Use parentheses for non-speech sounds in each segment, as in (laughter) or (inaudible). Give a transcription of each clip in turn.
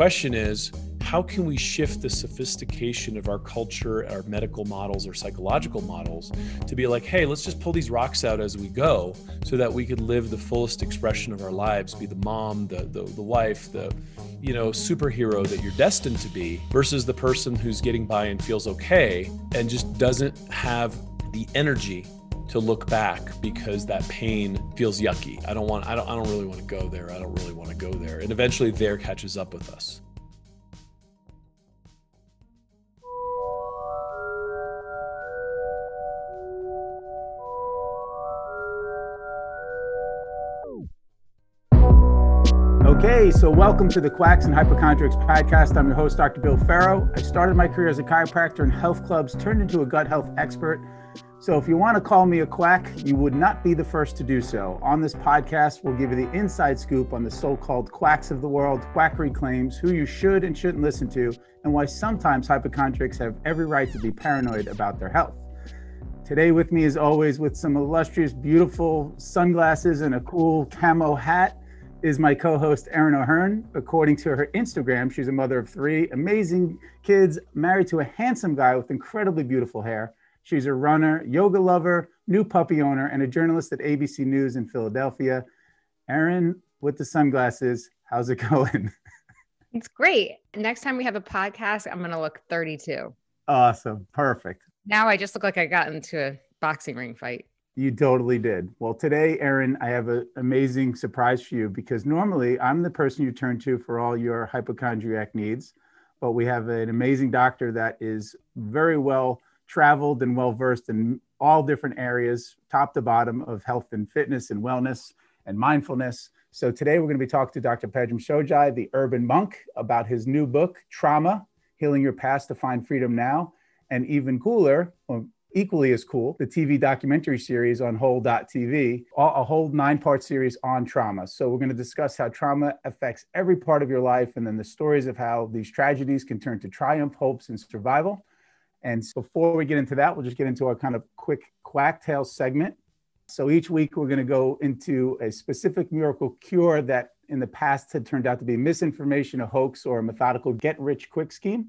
question is how can we shift the sophistication of our culture, our medical models, or psychological models to be like, hey, let's just pull these rocks out as we go so that we could live the fullest expression of our lives, be the mom, the, the, the wife, the you know, superhero that you're destined to be versus the person who's getting by and feels okay and just doesn't have the energy to look back because that pain feels yucky. I don't want I don't I don't really want to go there. I don't really want to go there. And eventually there catches up with us. Okay, so welcome to the Quacks and Hypochondriacs podcast. I'm your host, Dr. Bill Ferro. I started my career as a chiropractor in health clubs, turned into a gut health expert. So if you want to call me a quack, you would not be the first to do so. On this podcast, we'll give you the inside scoop on the so called quacks of the world, quackery claims, who you should and shouldn't listen to, and why sometimes hypochondriacs have every right to be paranoid about their health. Today, with me, as always, with some illustrious, beautiful sunglasses and a cool camo hat, is my co-host Erin O'Hearn. According to her Instagram, she's a mother of three amazing kids, married to a handsome guy with incredibly beautiful hair. She's a runner, yoga lover, new puppy owner, and a journalist at ABC News in Philadelphia. Erin, with the sunglasses, how's it (laughs) going? It's great. Next time we have a podcast, I'm going to look 32. Awesome. Perfect. Now I just look like I got into a boxing ring fight. You totally did. Well, today, Erin, I have an amazing surprise for you because normally I'm the person you turn to for all your hypochondriac needs, but we have an amazing doctor that is very well traveled and well versed in all different areas, top to bottom of health and fitness and wellness and mindfulness. So today we're going to be talking to Dr. Pedram Shojai, the urban monk, about his new book, Trauma Healing Your Past to Find Freedom Now. And even cooler, or equally as cool, the TV documentary series on Whole.tv, a whole nine part series on trauma. So, we're going to discuss how trauma affects every part of your life and then the stories of how these tragedies can turn to triumph, hopes, and survival. And before we get into that, we'll just get into our kind of quick quack tale segment. So, each week we're going to go into a specific miracle cure that in the past had turned out to be misinformation, a hoax, or a methodical get rich quick scheme.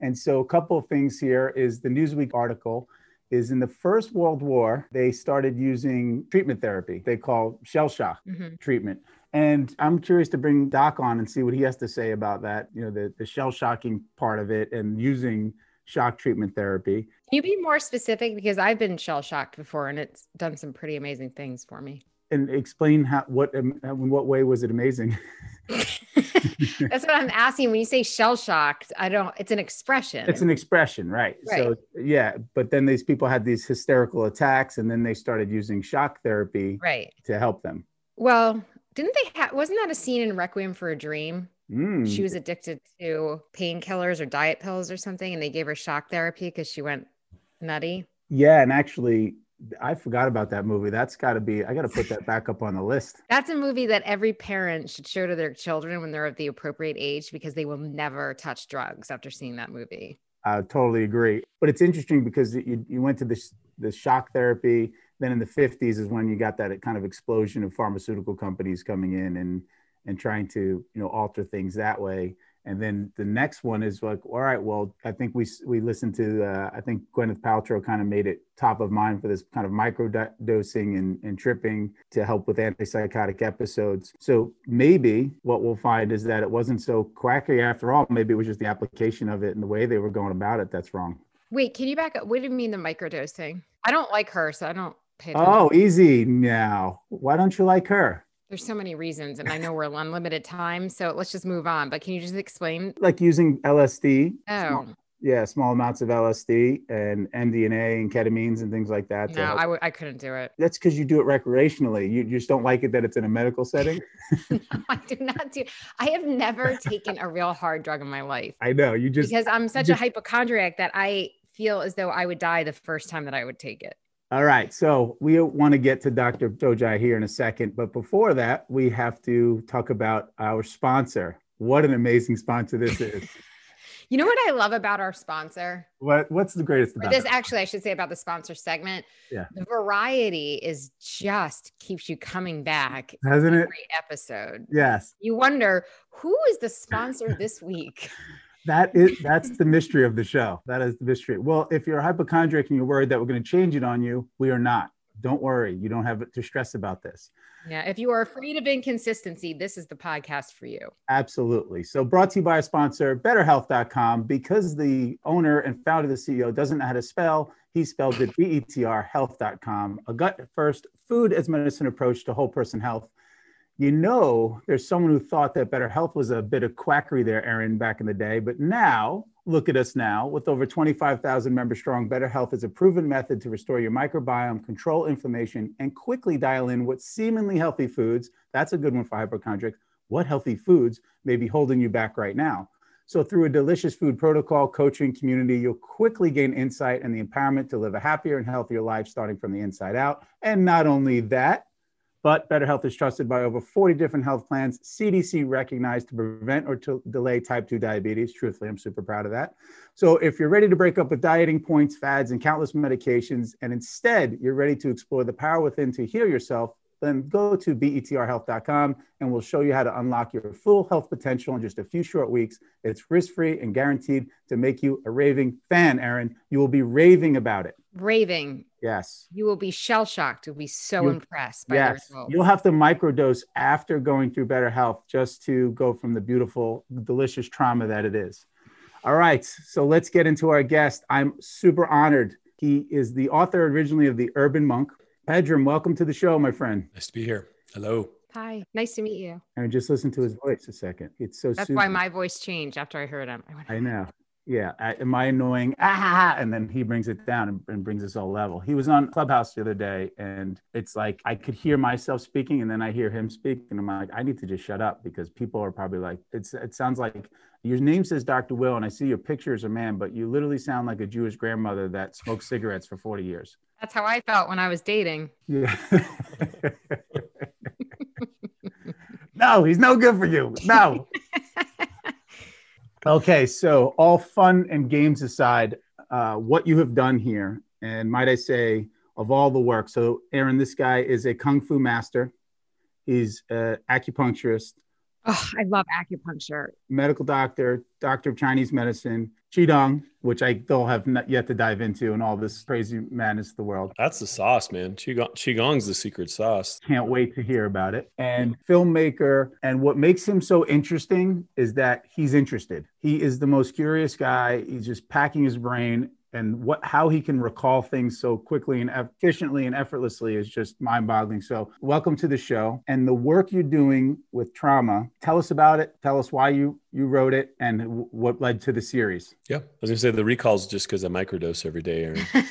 And so, a couple of things here is the Newsweek article is in the First World War, they started using treatment therapy they call shell shock mm-hmm. treatment. And I'm curious to bring Doc on and see what he has to say about that, you know, the, the shell shocking part of it and using shock treatment therapy. Can you be more specific? Because I've been shell shocked before and it's done some pretty amazing things for me. And explain how, what, um, in what way was it amazing? (laughs) That's what I'm asking. When you say shell shocked, I don't, it's an expression. It's an expression, right? right? So, yeah. But then these people had these hysterical attacks and then they started using shock therapy right. to help them. Well, didn't they have, wasn't that a scene in Requiem for a Dream? Mm. She was addicted to painkillers or diet pills or something, and they gave her shock therapy because she went nutty. Yeah. And actually, I forgot about that movie. That's got to be, I got to put that back up on the list. That's a movie that every parent should show to their children when they're of the appropriate age because they will never touch drugs after seeing that movie. I totally agree. But it's interesting because you, you went to this, the shock therapy. Then in the 50s is when you got that kind of explosion of pharmaceutical companies coming in and, and trying to, you know, alter things that way. And then the next one is like all right well i think we we listened to uh, i think gwyneth paltrow kind of made it top of mind for this kind of micro dosing and, and tripping to help with antipsychotic episodes. So maybe what we'll find is that it wasn't so quacky after all. Maybe it was just the application of it and the way they were going about it that's wrong. Wait can you back up? What do you mean the microdosing? I don't like her so i don't pay attention. oh easy now. Why don't you like her there's so many reasons, and I know we're on unlimited time, so let's just move on. But can you just explain? Like using LSD. Oh. Small, yeah, small amounts of LSD and MDMA and ketamines and things like that. No, I w- I couldn't do it. That's because you do it recreationally. You just don't like it that it's in a medical setting. (laughs) no, I do not do. I have never taken a real hard drug in my life. I know you just because I'm such just, a hypochondriac that I feel as though I would die the first time that I would take it. All right. So we want to get to Dr. Shojai here in a second. But before that, we have to talk about our sponsor. What an amazing sponsor this is. (laughs) You know what I love about our sponsor? What What's the greatest about this? It? Actually, I should say about the sponsor segment. Yeah, the variety is just keeps you coming back. Hasn't it? Every episode. Yes. You wonder who is the sponsor this week. (laughs) That is that's the mystery of the show. That is the mystery. Well, if you're a hypochondriac and you're worried that we're going to change it on you, we are not. Don't worry. You don't have to stress about this. Yeah. If you are afraid of inconsistency, this is the podcast for you. Absolutely. So, brought to you by a sponsor, betterhealth.com. Because the owner and founder, the CEO, doesn't know how to spell, he spelled it B E T R health.com, a gut first food as medicine approach to whole person health. You know, there's someone who thought that better health was a bit of quackery there, Erin, back in the day. But now, look at us now with over 25,000 members strong. Better Health is a proven method to restore your microbiome, control inflammation, and quickly dial in what seemingly healthy foods. That's a good one for hypochondriacs. What healthy foods may be holding you back right now? So, through a delicious food protocol, coaching community, you'll quickly gain insight and the empowerment to live a happier and healthier life starting from the inside out. And not only that, but Better Health is trusted by over 40 different health plans, CDC recognized to prevent or to delay type 2 diabetes. Truthfully, I'm super proud of that. So, if you're ready to break up with dieting points, fads, and countless medications, and instead you're ready to explore the power within to heal yourself, then go to betrhealth.com and we'll show you how to unlock your full health potential in just a few short weeks. It's risk free and guaranteed to make you a raving fan, Erin. You will be raving about it. Raving. Yes. You will be shell shocked. You'll be so you, impressed by yes. the results. You'll have to microdose after going through better health just to go from the beautiful, delicious trauma that it is. All right. So let's get into our guest. I'm super honored. He is the author originally of The Urban Monk. Pedram, welcome to the show, my friend. Nice to be here. Hello. Hi, nice to meet you. And just listen to his voice a second. It's so. That's super. why my voice changed after I heard him. I, went, I know yeah, am I annoying? Ah, and then he brings it down and, and, brings us all level. He was on Clubhouse the other day, and it's like I could hear myself speaking, and then I hear him speak, and I'm like, I need to just shut up because people are probably like, it's it sounds like your name says Dr. Will, and I see your picture as a man, but you literally sound like a Jewish grandmother that smoked cigarettes for 40 years. That's how I felt when I was dating. Yeah. (laughs) no, he's no good for you. No. Okay, so all fun and games aside, uh, what you have done here, and might I say, of all the work. So, Erin, this guy is a kung fu master. He's an acupuncturist. Oh, I love acupuncture. Medical doctor, doctor of Chinese medicine, Qigong, which I still have not yet to dive into, and all this crazy madness of the world. That's the sauce, man. Qigong, Qigong's the secret sauce. Can't wait to hear about it. And filmmaker. And what makes him so interesting is that he's interested. He is the most curious guy. He's just packing his brain and what how he can recall things so quickly and efficiently and effortlessly is just mind-boggling. So, welcome to the show and the work you're doing with trauma. Tell us about it. Tell us why you you wrote it and w- what led to the series. Yeah, I was gonna say the recalls just because I microdose every day, Erin. (laughs)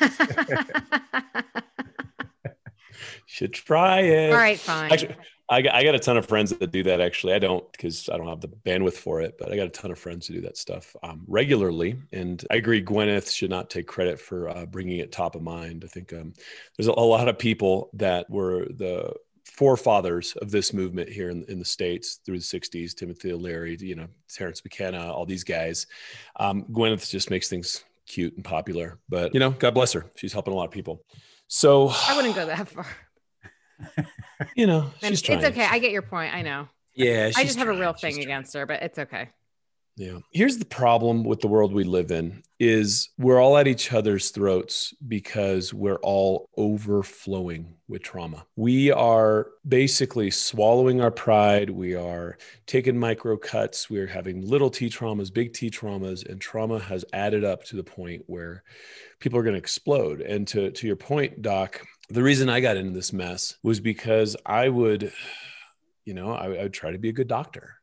Should try it. All right, fine. Actually, I got, I got a ton of friends that do that actually. I don't because I don't have the bandwidth for it, but I got a ton of friends who do that stuff um, regularly. And I agree, Gwyneth should not take credit for uh, bringing it top of mind. I think um, there's a, a, lot of people that were the forefathers of this movement here in, in the States through the 60s Timothy Leary, you know, Terence McKenna, all these guys. Um, Gwyneth just makes things cute and popular, but, you know, God bless her. She's helping a lot of people. So I wouldn't go that far you know, (laughs) she's trying. It's okay. I get your point. I know. Yeah. I just have a real thing she's against trying. her, but it's okay. Yeah. Here's the problem with the world we live in is we're all at each other's throats because we're all overflowing with trauma. We are basically swallowing our pride. We are taking micro cuts. We're having little T traumas, big T traumas, and trauma has added up to the point where people are going to explode. And to, to your point, Doc, the reason I got into this mess was because I would, you know, I, I would try to be a good doctor.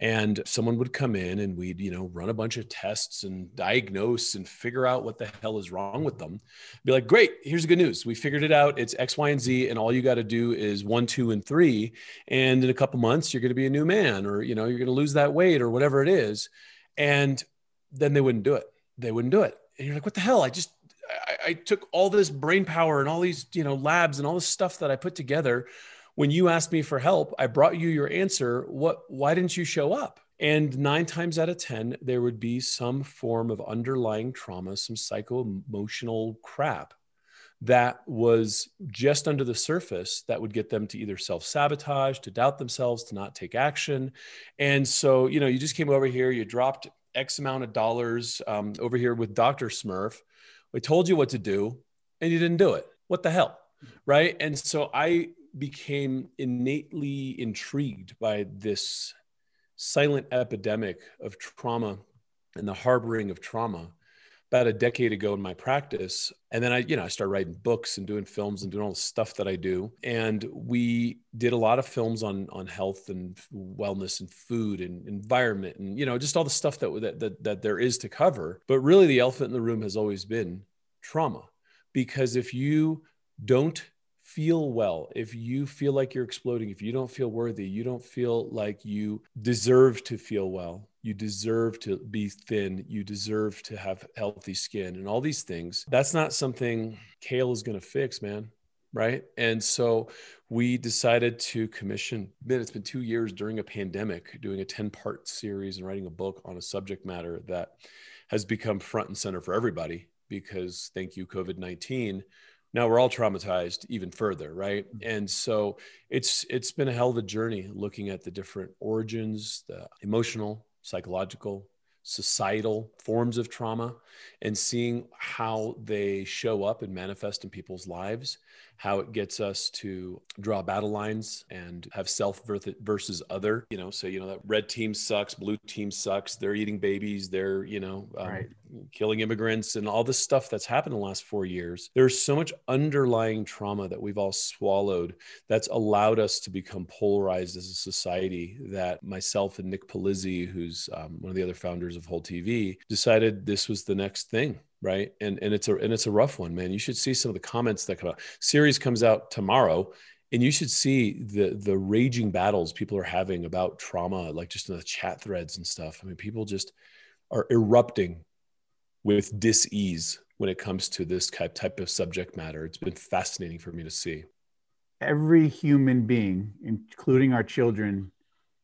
And someone would come in and we'd you know run a bunch of tests and diagnose and figure out what the hell is wrong with them. Be like great here's the good news. We figured it out. It's x y and z and all you got to do is one two and three. And in a couple months you're going to be a new man or you know you're going to lose that weight or whatever it is. And then they wouldn't do it. They wouldn't do it. And you're like what the hell? I just I, I took all this brain power and all these, you know, labs and all this stuff that I put together. When you asked me for help, I brought you your answer. What? Why didn't you show up? And nine times out of 10, there would be some form of underlying trauma, some psycho emotional crap that was just under the surface that would get them to either self sabotage, to doubt themselves, to not take action. And so, you know, you just came over here, you dropped X amount of dollars um, over here with Dr. Smurf. We told you what to do and you didn't do it. What the hell? Right. And so I became innately intrigued by this silent epidemic of trauma and the harboring of trauma about a decade ago in my practice. And then i you know i started writing books and doing films and doing all the stuff that i do. And we did a lot of films on on health and wellness and food and environment and you know just all the stuff that that that, that there is to cover. But really the elephant in the room has always been trauma. Because if you don't feel well, if you feel like you're exploding, if you don't feel worthy, you don't feel like you deserve to feel well, you deserve to be thin, you deserve to have healthy skin, and all these things, that's not something Kale is going to fix, man. Right. And so we decided to commission, man, it's been two years during a pandemic, doing a 10 part series and writing a book on a subject matter that has become front and center for everybody because thank you, COVID 19 now we're all traumatized even further right mm-hmm. and so it's it's been a hell of a journey looking at the different origins the emotional psychological societal forms of trauma and seeing how they show up and manifest in people's lives how it gets us to draw battle lines and have self versus other you know? So you know that red team sucks blue team sucks they're eating babies they're you know um, right. killing immigrants and all this stuff that's happened in the last four years. There's so much underlying trauma that we've all swallowed that's allowed us to become polarized as a society that myself and nick polizzi who's um, one of the other founders of whole tv decided this was the next thing right? And and it's a and it's a rough one man. You should see some of the comments that come out. Series comes out tomorrow and you should see the the raging battles people are having about trauma like just in the chat threads and stuff. I mean people just are erupting with dis-ease when it comes to this type type of subject matter. It's been fascinating for me to see. Every human being including our children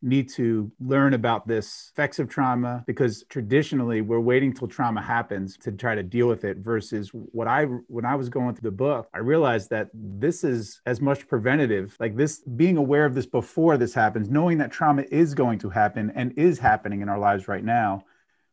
need to learn about this effects of trauma because traditionally we're waiting till trauma happens to try to deal with it versus what I when I was going through the book I realized that this is as much preventative like this being aware of this before this happens knowing that trauma is going to happen and is happening in our lives right now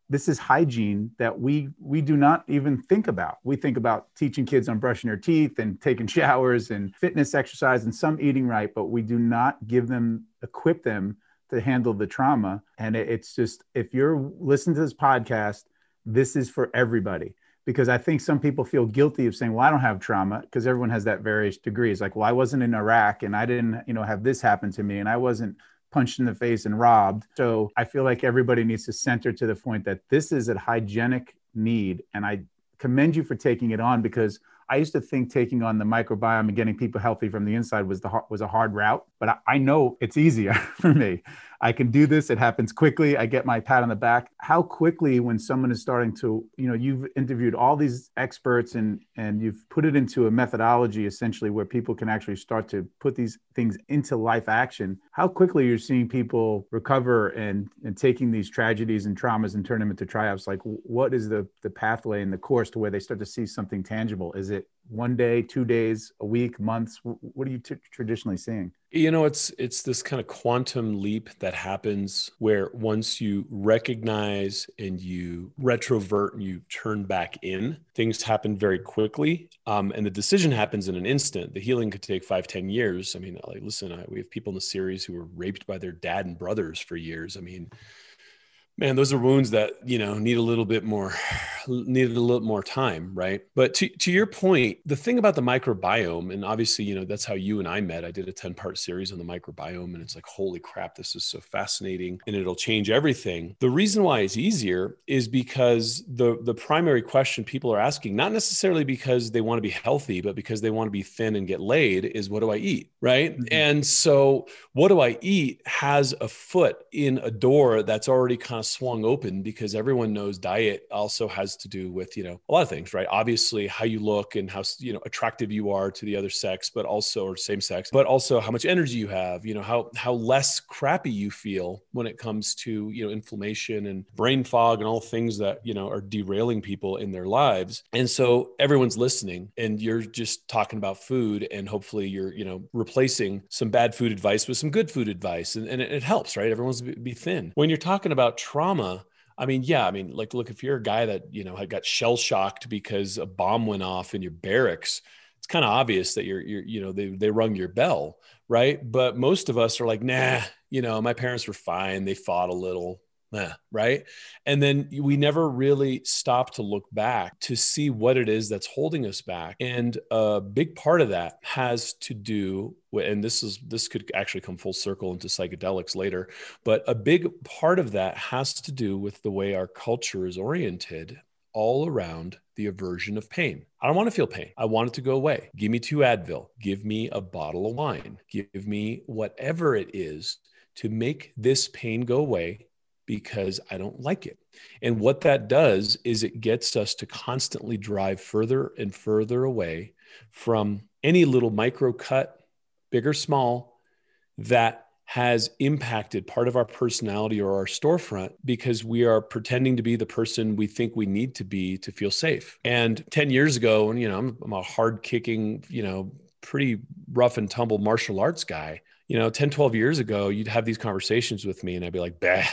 this is hygiene that we we do not even think about. We think about teaching kids on brushing their teeth and taking (laughs) showers and fitness exercise and some eating right but we do not give them equip them to handle the trauma. And it's just, if you're listening to this podcast, this is for everybody. Because I think some people feel guilty of saying, well, I don't have trauma because everyone has that various degrees. Like, well, I wasn't in Iraq and I didn't, you know, have this happen to me and I wasn't punched in the face and robbed. So I feel like everybody needs to center to the point that this is a hygienic need. And I commend you for taking it on because I used to think taking on the microbiome and getting people healthy from the inside was the was a hard route, but I, I know it's easier (laughs) for me. I can do this. It happens quickly. I get my pat on the back. How quickly, when someone is starting to, you know, you've interviewed all these experts and and you've put it into a methodology essentially where people can actually start to put these things into life action. How quickly you're seeing people recover and and taking these tragedies and traumas and turn them into triumphs? Like, what is the the pathway and the course to where they start to see something tangible? Is it one day, two days, a week, months? What are you t- traditionally seeing? You know, it's it's this kind of quantum leap that happens where once you recognize and you retrovert and you turn back in, things happen very quickly, um, and the decision happens in an instant. The healing could take five, ten years. I mean, like, listen, I, we have people in the series who were raped by their dad and brothers for years. I mean man those are wounds that you know need a little bit more needed a little more time right? But to, to your point the thing about the microbiome and obviously you know that's how you and i met. I did a 10 part series on the microbiome and it's like holy crap this is so fascinating and it'll change everything. The reason why it's easier is because the the primary question people are asking not necessarily because they want to be healthy but because they want to be thin and get laid is what do i eat right? Mm-hmm. and so what do i eat has a foot in a door that's already kind of swung open because everyone knows diet also has to do with you know a lot of things right? Obviously how you look and how you know attractive you are to the other sex but also or same sex but also how much energy you have you know how how less crappy you feel when it comes to you know inflammation and brain fog and all things that you know are derailing people in their lives. And so everyone's listening and you're just talking about food and hopefully you're you know replacing some bad food advice with some good food advice. And, and it, it helps right? Everyone's be thin. When you're talking about trauma I mean, yeah, I mean, like, look, if you're a guy that, you know, had got shell shocked because a bomb went off in your barracks, it's kind of obvious that you're, you're, you know, they, they rung your bell, right? But most of us are like, nah, you know, my parents were fine. They fought a little, yeah, right. And then we never really stop to look back to see what it is that's holding us back. And a big part of that has to do with, and this is this could actually come full circle into psychedelics later, but a big part of that has to do with the way our culture is oriented all around the aversion of pain. I don't want to feel pain. I want it to go away. Give me two Advil. Give me a bottle of wine. Give me whatever it is to make this pain go away because I don't like it. And what that does is it gets us to constantly drive further and further away from any little micro cut, big or small, that has impacted part of our personality or our storefront because we are pretending to be the person we think we need to be to feel safe. And 10 years ago, and you know, I'm, I'm a hard kicking, you know, pretty rough and tumble martial arts guy. You know, 10, 12 years ago, you'd have these conversations with me and I'd be like, bah,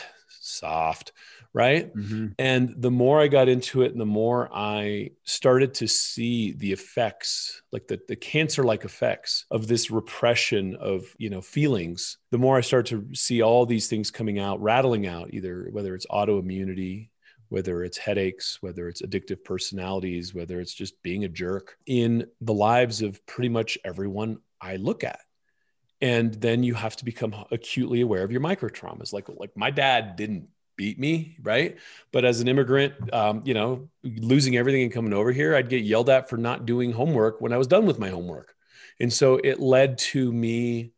soft right mm-hmm. and the more i got into it and the more i started to see the effects like the, the cancer like effects of this repression of you know feelings the more i start to see all these things coming out rattling out either whether it's autoimmunity whether it's headaches, whether it's addictive personalities, whether it's just being a jerk in the lives of pretty much everyone I look at and then you have to become acutely aware of your micro traumas like like my dad didn't beat me right? But as an immigrant um, you know losing everything and coming over here i'd get yelled at for not doing homework when i was done with my homework. And so it led to me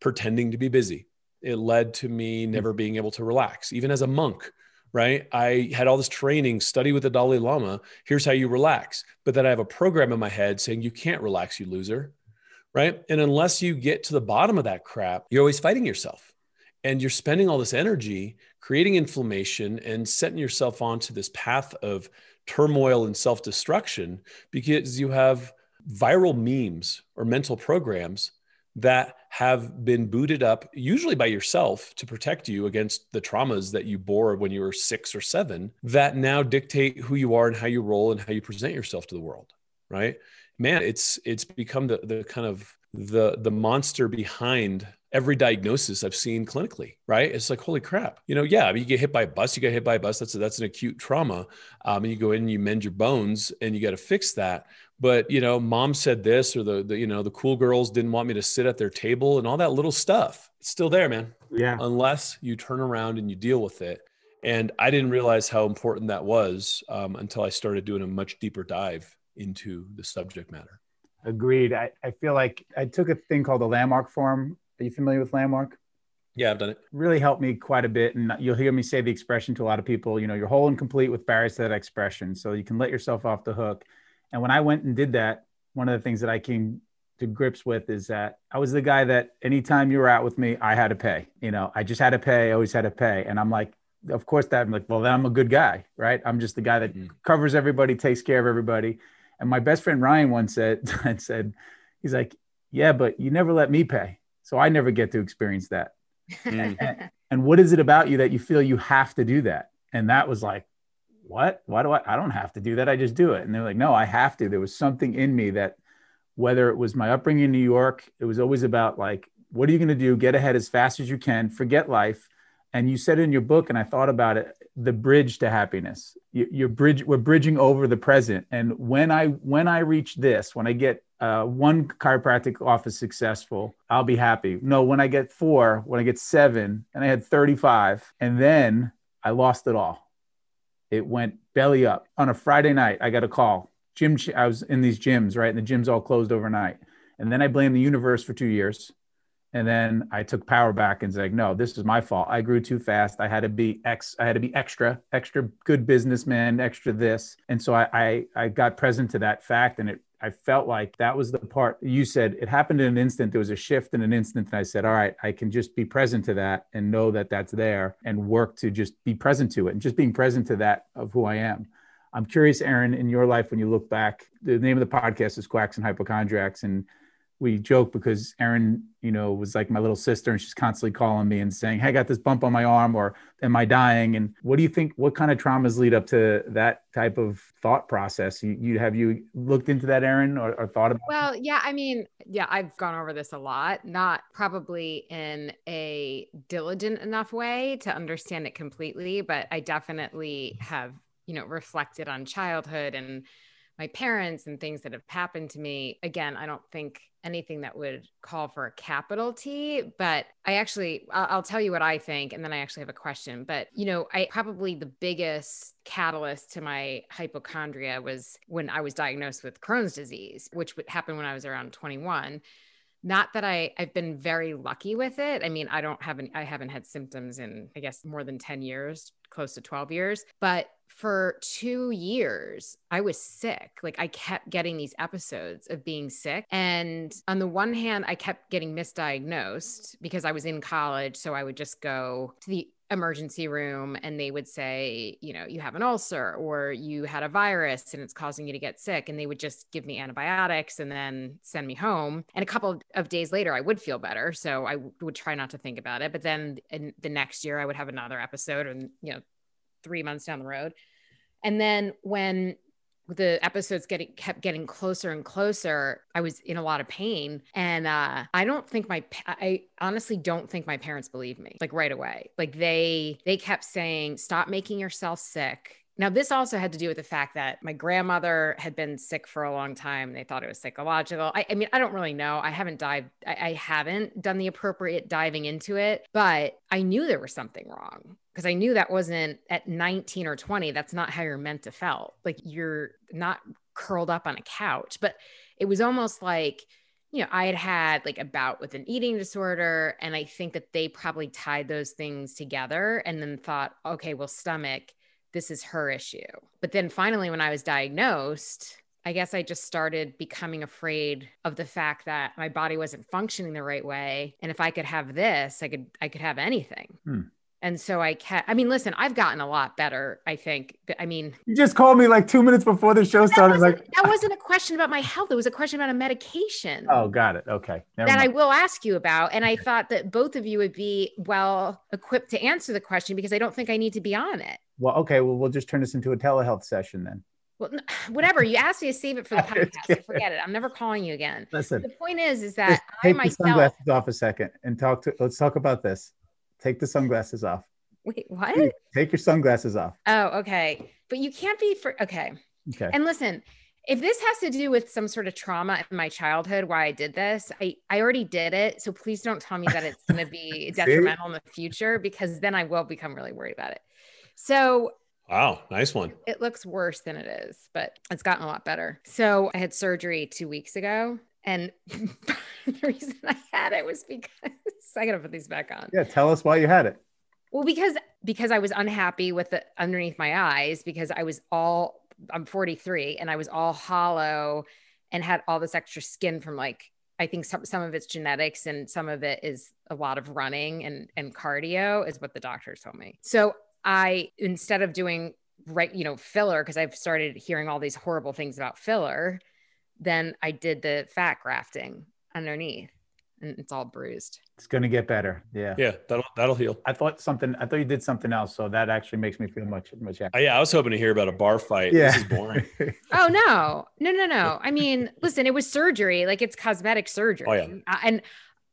pretending to be busy. It led to me hmm. never being able to relax. Even as a monk right? I had all this training study with the dalai lama. Here's how you relax. But then i have a program in my head saying you can't relax you loser right? And unless you get to the bottom of that crap, you're always fighting yourself. And you're spending all this energy creating inflammation and setting yourself onto this path of turmoil and self destruction because you have viral memes or mental programs that have been booted up, usually by yourself, to protect you against the traumas that you bore when you were six or seven, that now dictate who you are and how you roll and how you present yourself to the world. Right man, it's it's become the the kind of the the monster behind every diagnosis I've seen clinically, right? It's like, holy crap. You know, yeah, I mean, you get hit by a bus, you get hit by a bus. That's a, that's an acute trauma. Um, and you go in and you mend your bones and you got to fix that. But, you know, mom said this or the, the, you know, the cool girls didn't want me to sit at their table and all that little stuff. It's still there, man. Yeah. Unless you turn around and you deal with it. And I didn't realize how important that was um, until I started doing a much deeper dive into the subject matter. Agreed. I, I feel like I took a thing called the Landmark Forum. Are you familiar with landmark? Yeah, I've done it. Really helped me quite a bit. And you'll hear me say the expression to a lot of people, you know, you're whole and complete with barriers to that expression. So you can let yourself off the hook. And when I went and did that, one of the things that I came to grips with is that I was the guy that anytime you were out with me, I had to pay. You know, I just had to pay, I always had to pay. And I'm like, of course, that I'm like, well, then I'm a good guy, right? I'm just the guy that mm-hmm. covers everybody, takes care of everybody. And my best friend Ryan once said, (laughs) said, he's like, yeah, but you never let me pay. So I never get to experience that. Mm. and, and what is it about you that you feel you have to do that? And that was like, what? Why do I? I don't have to do that. I just do it. And they're like, no, I have to. There was something in me that, whether it was my upbringing in New York, it was always about like, what are you going to do? Get ahead as fast as you can, forget life. And you said in your book, and I thought about it, the bridge to happiness. You, are bridge. We're bridging over the present. And when I when I reach this, when I get uh, one chiropractic office successful, I'll be happy. No, when I get four, when I get seven, and I had 35, and then I lost it all. It went belly up. On a Friday night, I got a call. Gym. I was in these gyms, right? And the gyms all closed overnight. And then I blamed the universe for two years. And then I took power back and said, no, this is my fault. I grew too fast. I had to be ex, I had to be extra, extra good businessman, extra this. And so I, I, I got present to that fact and it I felt like that was the part you said it happened in an instant. There was a shift in an instant. And I said, all right, I can just be present to that and know that that's there and work to just be present to it and just being present to that of who I am. I'm curious, Erin, in your life, when you look back, the name of the podcast is Quacks and Hypochondriacs. And we joke because Erin, you know, was like my little sister and she's constantly calling me and saying, Hey, I got this bump on my arm or am I dying? And what do you think, what kind of traumas lead up to that type of thought process? You, you have you looked into that, Erin, or, or thought about Well, yeah, I mean, yeah, I've gone over this a lot, not probably in a diligent enough way to understand it completely, but I definitely have, you know, reflected on childhood and my parents and things that have happened to me. Again, I don't think anything that would call for a capital T, but I actually, I'll, I'll, tell you what I think, and then I actually have a question. But, you know, I probably the biggest catalyst to my hypochondria was when I was diagnosed with Crohn's disease, which would happen when I was around 21 not that I I've been very lucky with it. I mean, I don't have any, I haven't had symptoms in I guess more than 10 years, close to 12 years, but for 2 years I was sick. Like I kept getting these episodes of being sick and on the one hand I kept getting misdiagnosed because I was in college, so I would just go to the emergency room and they would say, you know, you have an ulcer or you had a virus and it's causing you to get sick. And they would just give me antibiotics and then send me home. And a couple of days later, I would feel better. So I would try not to think about it. But then in the next year, I would have another episode and, you know, three months down the road. And then when the episodes getting kept getting closer and closer i was in a lot of pain and uh, i don't think my i honestly don't think my parents believed me like right away like they they kept saying stop making yourself sick now, this also had to do with the fact that my grandmother had been sick for a long time. They thought it was psychological. I, I mean, I don't really know. I haven't dived, I, I haven't done the appropriate diving into it, but I knew there was something wrong because I knew that wasn't at 19 or 20. That's not how you're meant to felt. Like you're not curled up on a couch, but it was almost like, you know, I had had like a bout with an eating disorder. And I think that they probably tied those things together and then thought, okay, well, stomach this is her issue. But then finally, when I was diagnosed, I guess I just started becoming afraid of the fact that my body wasn't functioning the right way. And if I could have this, I could I could have anything. Hmm. And so I kept, I mean, listen, I've gotten a lot better, I think. I mean, you just called me like two minutes before the show started. Like, that wasn't a question about my health. It was a question about a medication. Oh, got it. Okay. Never that mind. I will ask you about. And I thought that both of you would be well equipped to answer the question because I don't think I need to be on it. Well, okay. Well, we'll just turn this into a telehealth session then. Well, (sighs) whatever you asked me to save it for the (laughs) podcast. forget it. I'm never calling you again. Listen. The point is, is that I myself. sunglasses off a second and talk to. Let's talk about this. Take the sunglasses off. Wait, what? Take your sunglasses off. Oh, okay. But you can't be for okay. Okay. And listen, if this has to do with some sort of trauma in my childhood why I did this, I, I already did it. So please don't tell me that it's going to be (laughs) detrimental in the future because then I will become really worried about it. So Wow, nice one. It looks worse than it is, but it's gotten a lot better. So I had surgery two weeks ago. And (laughs) the reason I had it was because (laughs) I gotta put these back on. Yeah, tell us why you had it. Well, because because I was unhappy with the underneath my eyes because I was all I'm 43 and I was all hollow and had all this extra skin from like I think some some of it's genetics and some of it is a lot of running and and cardio is what the doctors told me. So I instead of doing right, you know, filler because I've started hearing all these horrible things about filler, then I did the fat grafting underneath and it's all bruised. It's gonna get better. Yeah. Yeah, that'll that'll heal. I thought something. I thought you did something else, so that actually makes me feel much much happier. Uh, yeah, I was hoping to hear about a bar fight. Yeah. This is boring. (laughs) oh no, no, no, no. I mean, listen, it was surgery. Like it's cosmetic surgery. Oh yeah. And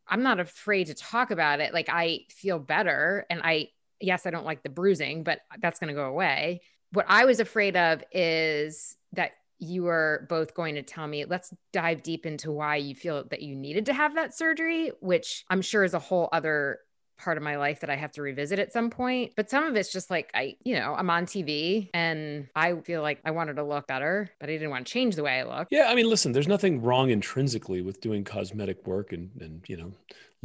I'm not afraid to talk about it. Like I feel better, and I yes, I don't like the bruising, but that's gonna go away. What I was afraid of is that you are both going to tell me let's dive deep into why you feel that you needed to have that surgery which i'm sure is a whole other part of my life that I have to revisit at some point. But some of it's just like I, you know, I'm on TV and I feel like I wanted to look better, but I didn't want to change the way I look. Yeah, I mean, listen, there's nothing wrong intrinsically with doing cosmetic work and and you know,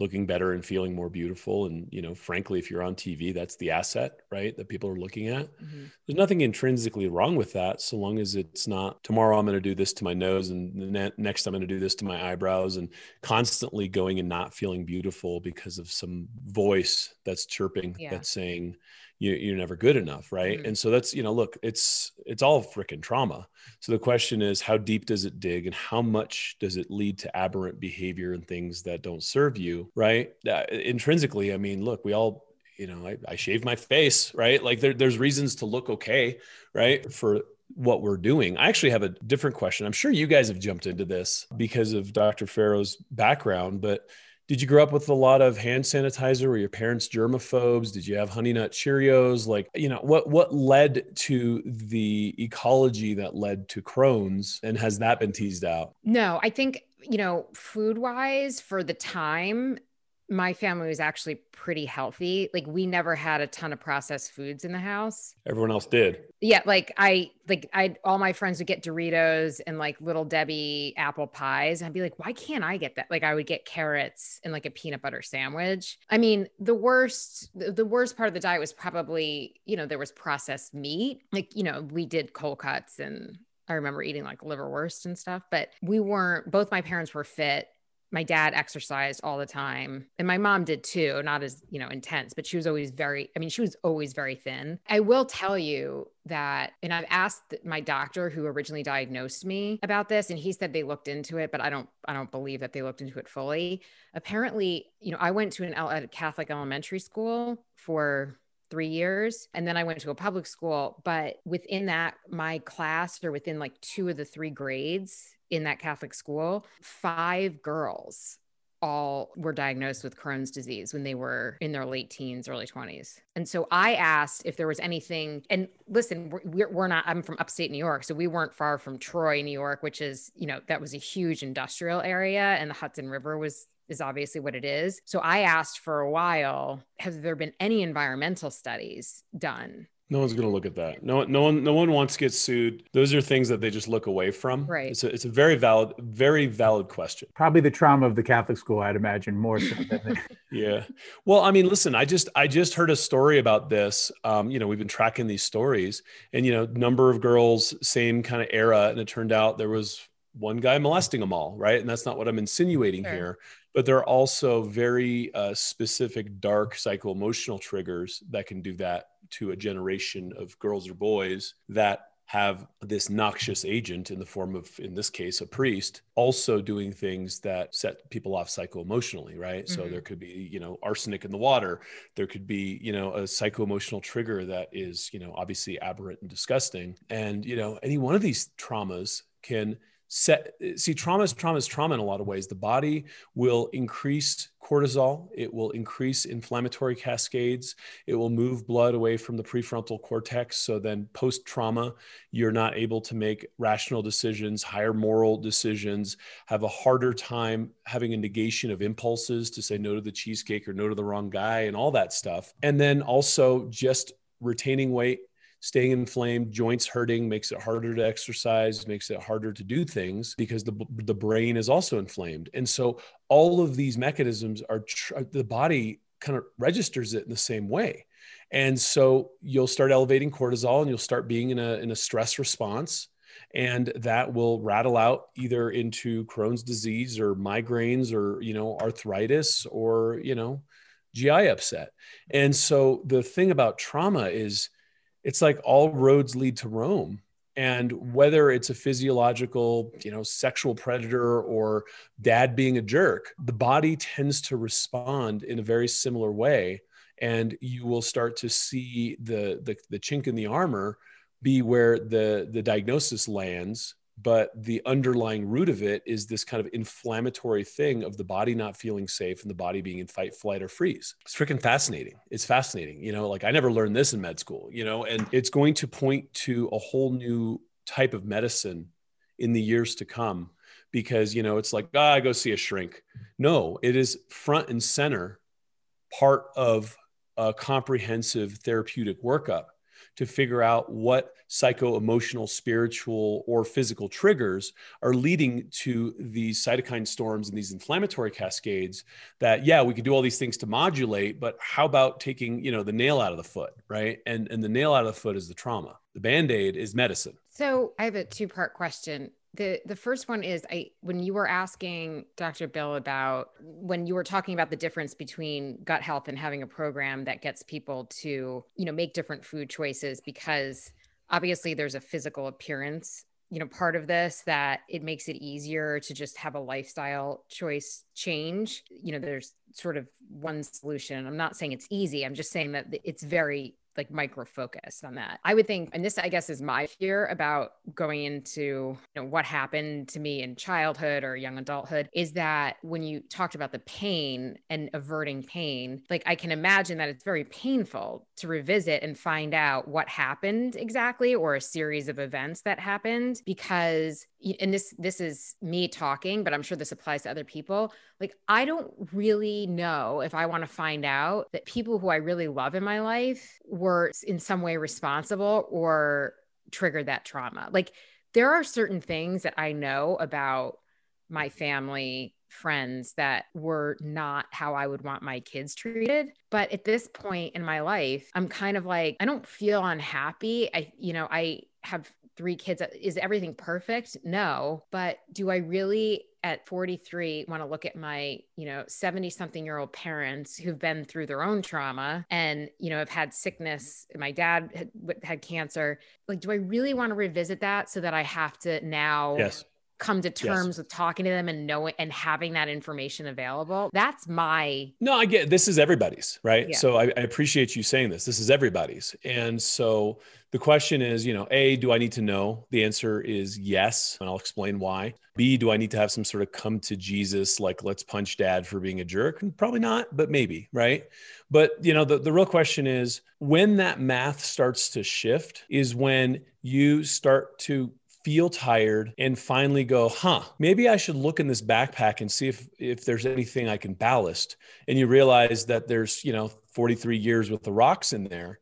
looking better and feeling more beautiful and you know frankly if you're on tv that's the asset right that people are looking at mm-hmm. there's nothing intrinsically wrong with that so long as it's not tomorrow i'm going to do this to my nose and ne- next i'm going to do this to my eyebrows and constantly going and not feeling beautiful because of some voice that's chirping yeah. that's saying you, are never good enough right mm-hmm. and so that's you know look it's it's all freaking trauma so the question is how deep does it dig and how much does it lead to aberrant behavior and things that don't serve you right uh, intrinsically i mean look we all you know i, I shave my face right like there, there's reasons to look okay right for what we're doing. I actually have a different question. I'm sure you guys have jumped into this because of Dr. Ferro's background, but did you grow up with a lot of hand sanitizer? Were your parents germaphobes? Did you have honey nut Cheerios? Like, you know, what what led to the ecology that led to Crohn's, and has that been teased out? No, I think you know, food wise, for the time, my family was actually pretty healthy. Like we never had a ton of processed foods in the house. Everyone else did. Yeah, like I like I all my friends would get Doritos and like little Debbie apple pies. I'd be like, why can't I get that? Like I would get carrots and like a peanut butter sandwich. I mean, the worst the worst part of the diet was probably, you know, there was processed meat. Like, you know, we did cold cuts and I remember eating like liverwurst and stuff, but we weren't both my parents were fit my dad exercised all the time and my mom did too not as you know intense but she was always very i mean she was always very thin i will tell you that and i've asked my doctor who originally diagnosed me about this and he said they looked into it but i don't i don't believe that they looked into it fully apparently you know i went to an a catholic elementary school for three years. And then I went to a public school. But within that, my class or within like two of the three grades, in that Catholic school, five girls all were diagnosed with Crohn's disease when they were in their late teens, early 20s. And so I asked if there was anything. And listen, we're, we're, not, I'm from upstate New York. So we weren't far from Troy, New York, which is, you know, that was a huge industrial area. And the Hudson River was is obviously what it is. So I asked for a while, have there been any environmental studies done no one's going to look at that. No, no one, no one wants to get sued. Those are things that they just look away from. Right. It's a, it's a very valid, very valid question. Probably the trauma of the Catholic school, I'd imagine, more so than. (laughs) yeah. Well, I mean, listen, I just, I just heard a story about this. Um, you know, we've been tracking these stories, and you know, number of girls, same kind of era, and it turned out there was one guy molesting them all, right? And that's not what I'm insinuating sure. here but there are also very uh, specific dark psycho emotional triggers that can do that to a generation of girls or boys that have this noxious agent in the form of in this case a priest also doing things that set people off psycho-emotionally right? Mm-hmm. so there could be you know arsenic in the water. There could be you know a psycho-emotional trigger that is you know obviously aberrant and disgusting. And you know any one of these traumas can set see trauma is trauma is trauma in a lot of ways. The body will increase cortisol. It will increase inflammatory cascades. It will move blood away from the prefrontal cortex. So then post trauma you're not able to make rational decisions higher moral decisions have a harder time having a negation of impulses to say no to the cheesecake or no to the wrong guy and all that stuff. And then also just retaining weight staying inflamed, joints hurting makes it harder to exercise, makes it harder to do things because the, the brain is also inflamed. And so all of these mechanisms are tr- uh, the body kind of registers it in the same way. And so you'll start elevating cortisol and you'll start being in a, in a stress response. And that will rattle out either into Crohn's disease or migraines or, you know, arthritis or, you know, GI upset. And so the thing about trauma is it's like all roads lead to Rome. And whether it's a physiological, you know, sexual predator or dad being a jerk, the body tends to respond in a very similar way. And you will start to see the, the, the chink in the armor be where the, the diagnosis lands but the underlying root of it is this kind of inflammatory thing of the body not feeling safe and the body being in fight flight or freeze. It's freaking fascinating. It's fascinating you know like i never learned this in med school you know and it's going to point to a whole new type of medicine in the years to come because you know it's like ah, i go see a shrink. No it is front and center part of a comprehensive therapeutic workup to figure out what psycho emotional, spiritual, or physical triggers are leading to these cytokine storms and these inflammatory cascades that, yeah, we can do all these things to modulate, but how about taking, you know, the nail out of the foot, right? And, and the nail out of the foot is the trauma. The band aid is medicine. So I have a two part question the the first one is i when you were asking dr bill about when you were talking about the difference between gut health and having a program that gets people to you know make different food choices because obviously there's a physical appearance you know part of this that it makes it easier to just have a lifestyle choice change. You know there's sort of one solution. I'm not saying it's easy. I'm just saying that it's very like micro focused on that. I would think, and this I guess is my fear about going into you know what happened to me in childhood or young adulthood is that when you talked about the pain and averting pain, like I can imagine that it's very painful to revisit and find out what happened exactly or a series of events that happened because and this this is me talking but i'm sure this applies to other people like i don't really know if i want to find out that people who i really love in my life were in some way responsible or triggered that trauma like there are certain things that i know about my family friends that were not how I would want my kids treated. But at this point in my life, I'm kind of like, I don't feel unhappy. I, you know, I have three kids. Uh, is everything perfect? No. But do I really at 43 want to look at my, you know, 70 something year old parents who've been through their own trauma and, you know, have had sickness. My dad had, had cancer. Like, do I really want to revisit that so that I have to now yes come to terms yes. with talking to them and knowing and having that information available. That's my. No, I get this is everybody's, right? Yeah. So I, I, appreciate you saying this. This is everybody's. And so the question is, you know, A, do I need to know? The answer is yes. And I'll explain why. B, do I need to have some sort of come to Jesus, like let's punch dad for being a jerk? Probably not, but maybe, right? But, you know, the, the real question is when that math starts to shift is when you start to feel tired and finally go, huh, maybe I should look in this backpack and see if if there's anything I can ballast. And you realize that there's, you know, 43 years with the rocks in there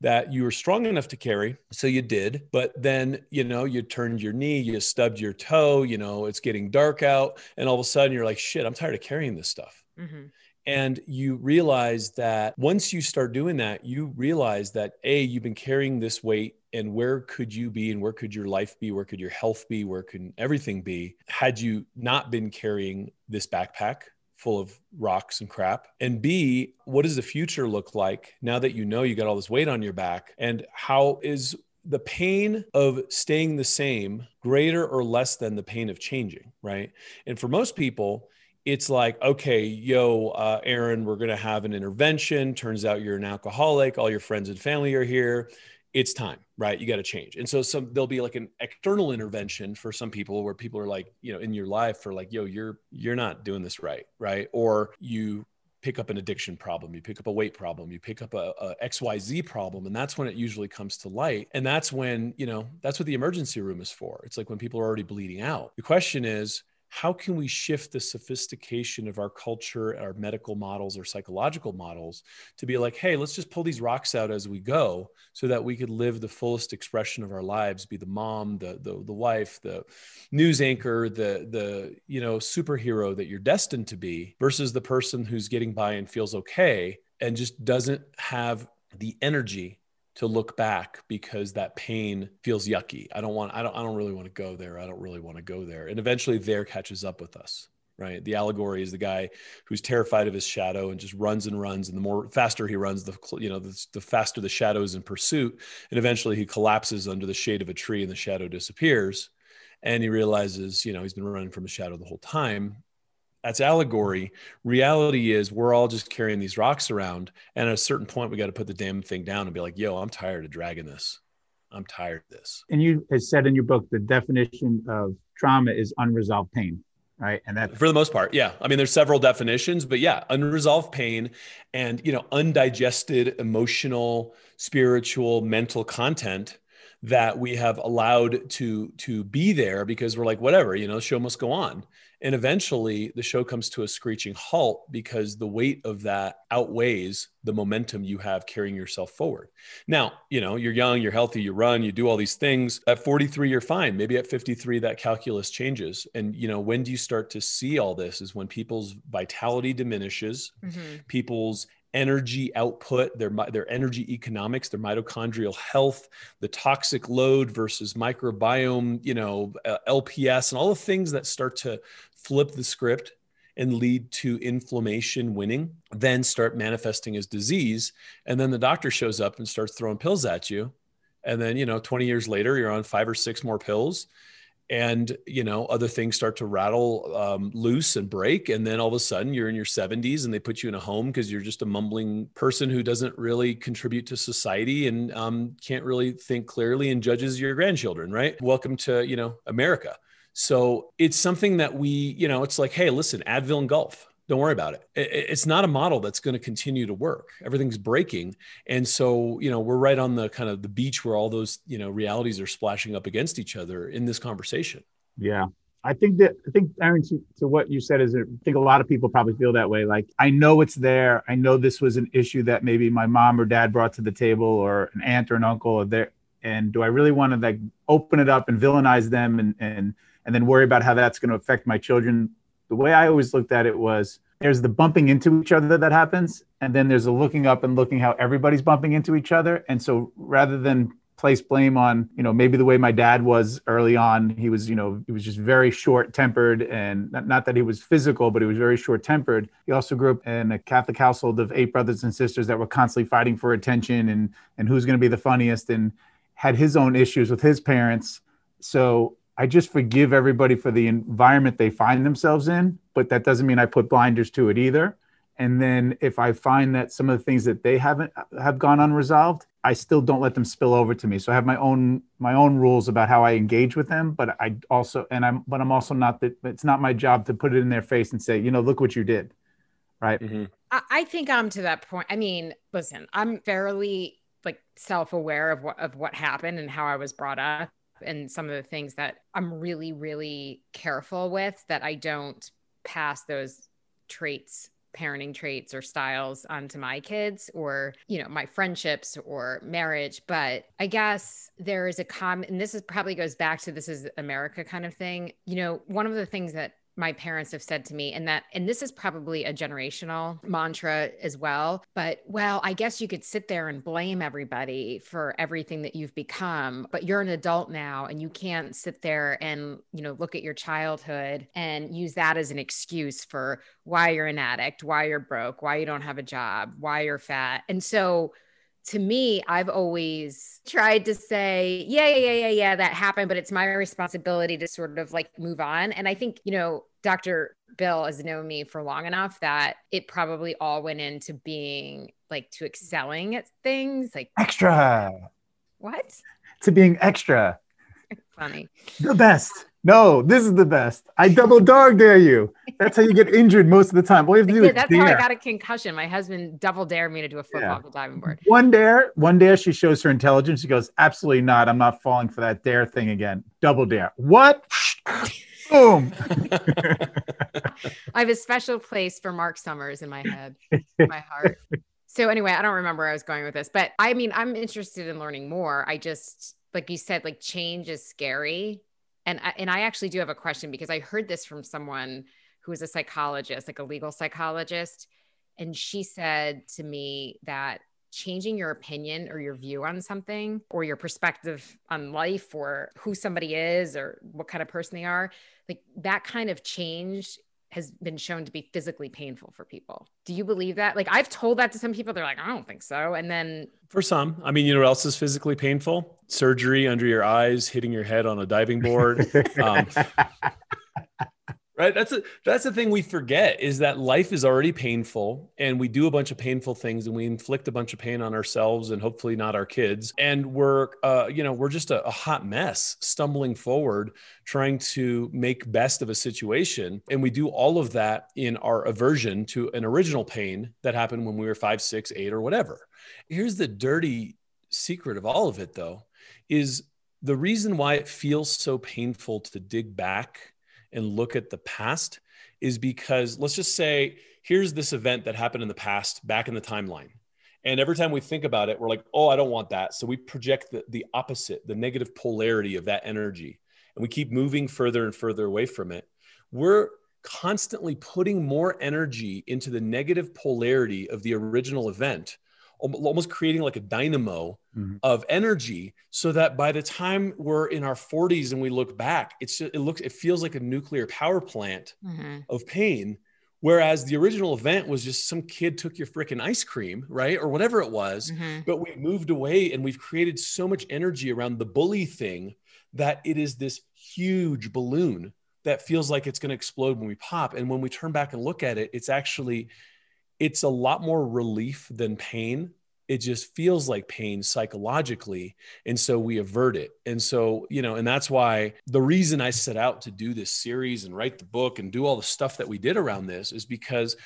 that you were strong enough to carry. So you did, but then, you know, you turned your knee, you stubbed your toe, you know, it's getting dark out. And all of a sudden you're like, shit, I'm tired of carrying this stuff. Mm-hmm. And you realize that once you start doing that, you realize that A, you've been carrying this weight and where could you be and where could your life be where could your health be where can everything be had you not been carrying this backpack full of rocks and crap? And b what does the future look like now that you know you got all this weight on your back? And how is the pain of staying the same greater or less than the pain of changing right? And for most people it's like, okay, yo, uh, Erin, we're going to have an intervention. Turns out you're an alcoholic. All your friends and family are here. It's time right you got to change. And so some there'll be like an external intervention for some people where people are like you know in your life for like yo you're you're not doing this right right? Or you pick up an addiction problem you pick up a weight problem you pick up a, a xyz problem and that's when it usually comes to light. And that's when you know that's what the emergency room is for. It's like when people are already bleeding out. The question is how can we shift the sophistication of our culture, our medical models, or psychological models to be like, hey, let's just pull these rocks out as we go so that we could live the fullest expression of our lives, be the mom, the, the, the wife, the news anchor, the, the, you know, superhero that you're destined to be versus the person who's getting by and feels okay and just doesn't have the energy to look back because that pain feels yucky. I don't want I don't I don't really want to go there. I don't really want to go there. And eventually there catches up with us. Right. The allegory is the guy who's terrified of his shadow and just runs and runs. And the more faster he runs, the you know, the, the faster the shadow is in pursuit. And eventually he collapses under the shade of a tree and the shadow disappears. And he realizes, you know, he's been running from a shadow the whole time that's allegory. Reality is we're all just carrying these rocks around. And at a certain point, we got to put the damn thing down and be like, yo, I'm tired of dragging this. I'm tired of this. And you have said in your book, the definition of trauma is unresolved pain, right? And that for the most part, yeah. I mean, there's several definitions, but yeah, unresolved pain and, you know, undigested emotional, spiritual, mental content that we have allowed to to be there because we're like whatever you know show must go on and eventually the show comes to a screeching halt because the weight of that outweighs the momentum you have carrying yourself forward. Now you know you're young you're healthy you run you do all these things. At 43 you're fine. Maybe at 53 that calculus changes. And you know when do you start to see all this is when people's vitality diminishes mm-hmm. people's energy output, their, their energy economics, their mitochondrial health, the toxic load versus microbiome, you know, uh, LPS, and all the things that start to flip the script and lead to inflammation winning, then start manifesting as disease. And then the doctor shows up and starts throwing pills at you. And then, you know, 20 years later, you're on five or six more pills and you know other things start to rattle um, loose and break and then all of a sudden you're in your 70s and they put you in a home because you're just a mumbling person who doesn't really contribute to society and um, can't really think clearly and judges your grandchildren right? Welcome to you know america. So it's something that we you know it's like hey listen advil and Gulf don't worry about it. It's not a model that's going to continue to work. Everything's breaking. And so, you know, we're right on the kind of the beach where all those, you know, realities are splashing up against each other in this conversation. Yeah. I think that I think Erin to, to what you said is I think a lot of people probably feel that way. Like I know it's there. I know this was an issue that maybe my mom or dad brought to the table or an aunt or an uncle or there. And do I really want to like open it up and villainize them and and and then worry about how that's going to affect my children the way I always looked at it was there's the bumping into each other that happens, and then there's a looking up and looking how everybody's bumping into each other. And so rather than place blame on, you know, maybe the way my dad was early on, he was, you know, he was just very short tempered and not, not that he was physical, but he was very short tempered. He also grew up in a Catholic household of eight brothers and sisters that were constantly fighting for attention and and who's going to be the funniest and had his own issues with his parents. So I just forgive everybody for the environment they find themselves in, but that doesn't mean I put blinders to it either. And then if I find that some of the things that they haven't have gone unresolved, I still don't let them spill over to me. So I have my own my own rules about how I engage with them, but I also and I'm but I'm also not that it's not my job to put it in their face and say, you know, look what you did. Right. Mm-hmm. I think I'm to that point. I mean, listen, I'm fairly like self-aware of what of what happened and how I was brought up and some of the things that I'm really, really careful with that I don't pass those traits parenting traits or styles onto my kids or you know my friendships or marriage. But i guess there is a common and this is probably goes back to this is america kind of thing. You know one of the things that my parents have said to me and that and this is probably a generational mantra as well but well i guess you could sit there and blame everybody for everything that you've become but you're an adult now and you can't sit there and you know look at your childhood and use that as an excuse for why you're an addict why you're broke why you don't have a job why you're fat. And so to me, I've always tried to say, yeah, yeah, yeah, yeah, yeah, that happened, but it's my responsibility to sort of like move on. And I think, you know, Dr. Bill has known me for long enough that it probably all went into being like to excelling at things like extra. What? To being extra. Funny. The best. No, this is the best. I double dog dare you. That's how you get injured most of the time. All you have to do yeah, (laughs) is that's dare. how I got a concussion. My husband double dared me to do a football yeah. diving board. One dare, one dare, she shows her intelligence. She goes, Absolutely not. I'm not falling for that dare thing again. Double dare. What? (laughs) Boom. (laughs) I have a special place for Marc Summers in my head, my heart. So anyway, I don't remember where I was going with this, but I mean, I'm interested in learning more. I just, like you said, like change is scary. And I, and I actually do have a question because I heard this from someone who is a psychologist, like a legal psychologist, and she said to me that changing your opinion or your view on something or your perspective on life or who somebody is or what kind of person they are, like that kind of change has been shown to be physically painful for people. Do you believe that? Like I've told that to some people, they're like, I don't think so. And then for some, I mean, you know what else is physically painful? Surgery under your eyes, hitting your head on a diving board. (laughs) um, right? That's a, that's the thing we forget is that life is already painful and we do a bunch of painful things and we inflict a bunch of pain on ourselves and hopefully not our kids. And we're uh, you know we're just a, a hot mess stumbling forward trying to make best of a situation. And we do all of that in our aversion to an original pain that happened when we were five six eight or whatever. Here's the dirty secret of all of it though is the reason why it feels so painful to dig back and look at the past is because let's just say here's this event that happened in the past back in the timeline. And every time we think about it we're like oh i don't want that. So we project the, the opposite the negative polarity of that energy and we keep moving further and further away from it. We're constantly putting more energy into the negative polarity of the original event almost creating like a dynamo mm-hmm. of energy so that by the time we're in our 40s and we look back it's it looks it feels like a nuclear power plant mm-hmm. of pain whereas the original event was just some kid took your freaking ice cream right or whatever it was mm-hmm. but we moved away and we've created so much energy around the bully thing that it is this huge balloon that feels like it's going to explode when we pop and when we turn back and look at it it's actually it's a lot more relief than pain. It just feels like pain psychologically and so we avert it. And so you know and that's why the reason i set out to do this series and write the book and do all the stuff that we did around this is because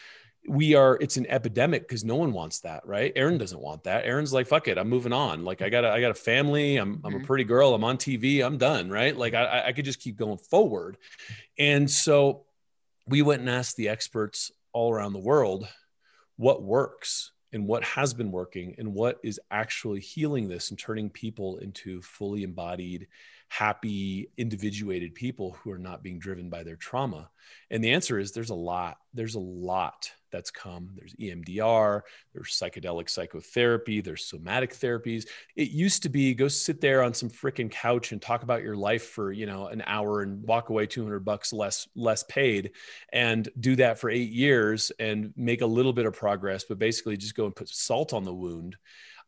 we are it's an epidemic because no one wants that right? Erin doesn't want that. Erin's like fuck it i'm moving on. Like i got a, i got a family. I'm, I'm a mm-hmm. pretty girl. I'm on tv i'm done right? Like I, I could just keep going forward. And so we went and asked the experts all around the world what works and what has been working and what is actually healing this and turning people into fully embodied happy individuated people who are not being driven by their trauma. And the answer is there's a lot there's a lot that's come. There's EMDR, there's psychedelic psychotherapy, there's somatic therapies. It used to be go sit there on some freaking couch and talk about your life for, you know, an hour and walk away 200 bucks less less paid and do that for 8 years and make a little bit of progress, but basically just go and put salt on the wound.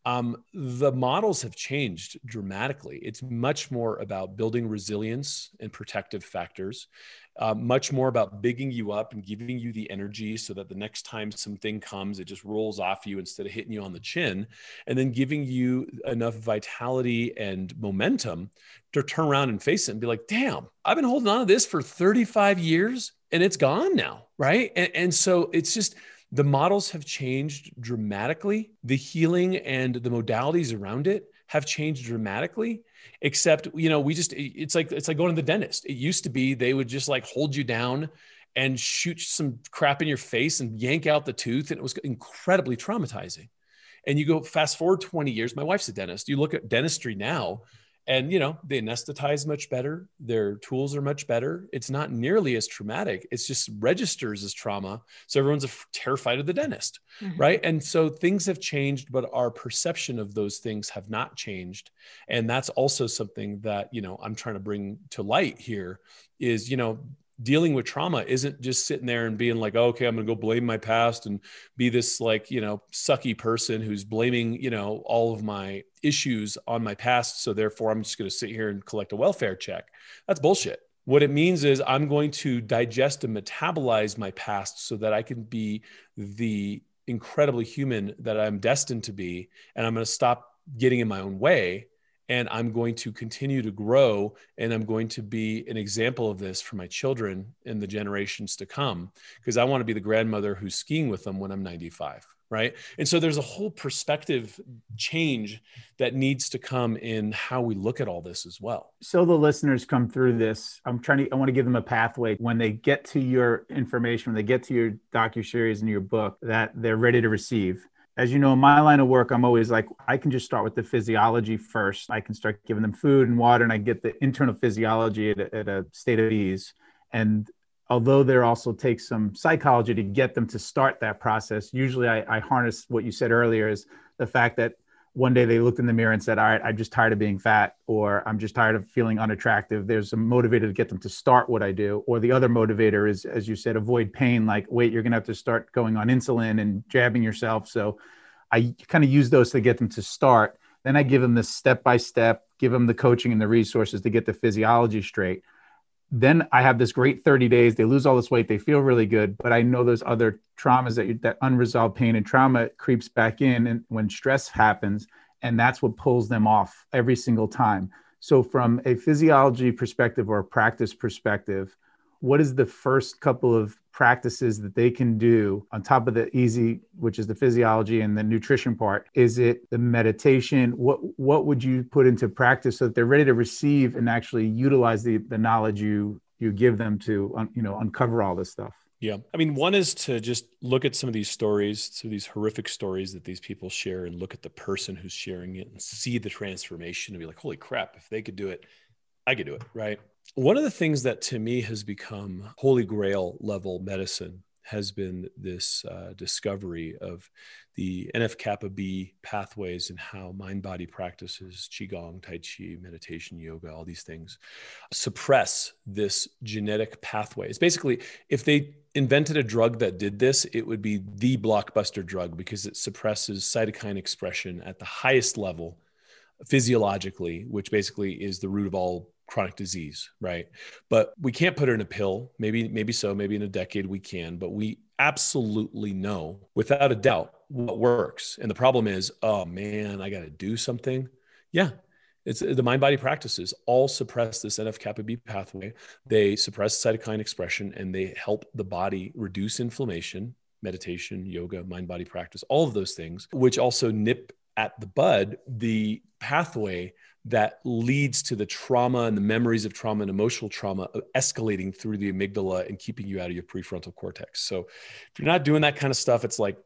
Um, the models have changed dramatically. It's much more about building resilience and protective factors uh, much more about bigging you up and giving you the energy so that the next time something comes, it just rolls off you instead of hitting you on the chin, and then giving you enough vitality and momentum to turn around and face it and be like, damn, I've been holding on to this for 35 years and it's gone now. Right. And, and so it's just, the models have changed dramatically. The healing and the modalities around it have changed dramatically except you know we just it's like it's like going to the dentist. It used to be they would just like hold you down and shoot some crap in your face and yank out the tooth and it was incredibly traumatizing. And you go fast forward 20 years. My wife's a dentist. You look at dentistry now and you know they anesthetize much better. Their tools are much better. It's not nearly as traumatic. It's just registers as trauma. So everyone's terrified of the dentist mm-hmm. right? And so things have changed but our perception of those things have not changed. And that's also something that you know i'm trying to bring to light here is you know dealing with trauma isn't just sitting there and being like, oh, okay, I'm going to go blame my past and be this like, you know, sucky person who's blaming, you know, all of my issues on my past. So therefore, I'm just going to sit here and collect a welfare check. That's bullshit. What it means is I'm going to digest and metabolize my past so that I can be the incredibly human that I'm destined to be. And I'm going to stop getting in my own way and I'm going to continue to grow and I'm going to be an example of this for my children in the generations to come because I want to be the grandmother who's skiing with them when I'm 95 right? And so there's a whole perspective change that needs to come in how we look at all this as well. So the listeners come through this i'm trying to i want to give them a pathway when they get to your information when they get to your docu series and your book that they're ready to receive as you know, in my line of work, I'm always like, I can just start with the physiology first. I can start giving them food and water, and I get the internal physiology at a, at a state of ease. And although there also takes some psychology to get them to start that process, usually I, I harness what you said earlier is the fact that one day they looked in the mirror and said, All right, I'm just tired of being fat, or I'm just tired of feeling unattractive. There's a motivator to get them to start what I do. Or the other motivator is, as you said, avoid pain, like, wait, you're going to have to start going on insulin and jabbing yourself. So I kind of use those to get them to start. Then I give them the step by step, give them the coaching and the resources to get the physiology straight. Then I have this great 30 days. They lose all this weight. They feel really good. But I know those other traumas that that unresolved pain and trauma creeps back in and when stress happens and that's what pulls them off every single time so from a physiology perspective or a practice perspective what is the first couple of practices that they can do on top of the easy which is the physiology and the nutrition part is it the meditation what what would you put into practice so that they're ready to receive and actually utilize the the knowledge you you give them to you know uncover all this stuff yeah. I mean, one is to just look at some of these stories, some of these horrific stories that these people share and look at the person who's sharing it and see the transformation and be like, holy crap, if they could do it, I could do it. Right. One of the things that to me has become holy grail level medicine has been this uh, discovery of the NF kappa B pathways and how mind body practices, Qigong, Tai Chi, meditation, yoga, all these things suppress this genetic pathway. It's basically if they invented a drug that did this, it would be the blockbuster drug because it suppresses cytokine expression at the highest level physiologically, which basically is the root of all chronic disease, right? But we can't put it in a pill. Maybe, maybe so. Maybe in a decade we can. But we absolutely know, without a doubt, what works. And the problem is, oh man, I got to do something. Yeah, it's the mind body practices all suppress this NF kappa B pathway. They suppress cytokine expression and they help the body reduce inflammation. Meditation, yoga, mind body practice, all of those things, which also nip at the bud the pathway that leads to the trauma and the memories of trauma and emotional trauma escalating through the amygdala and keeping you out of your prefrontal cortex. So if you're not doing that kind of stuff, it's like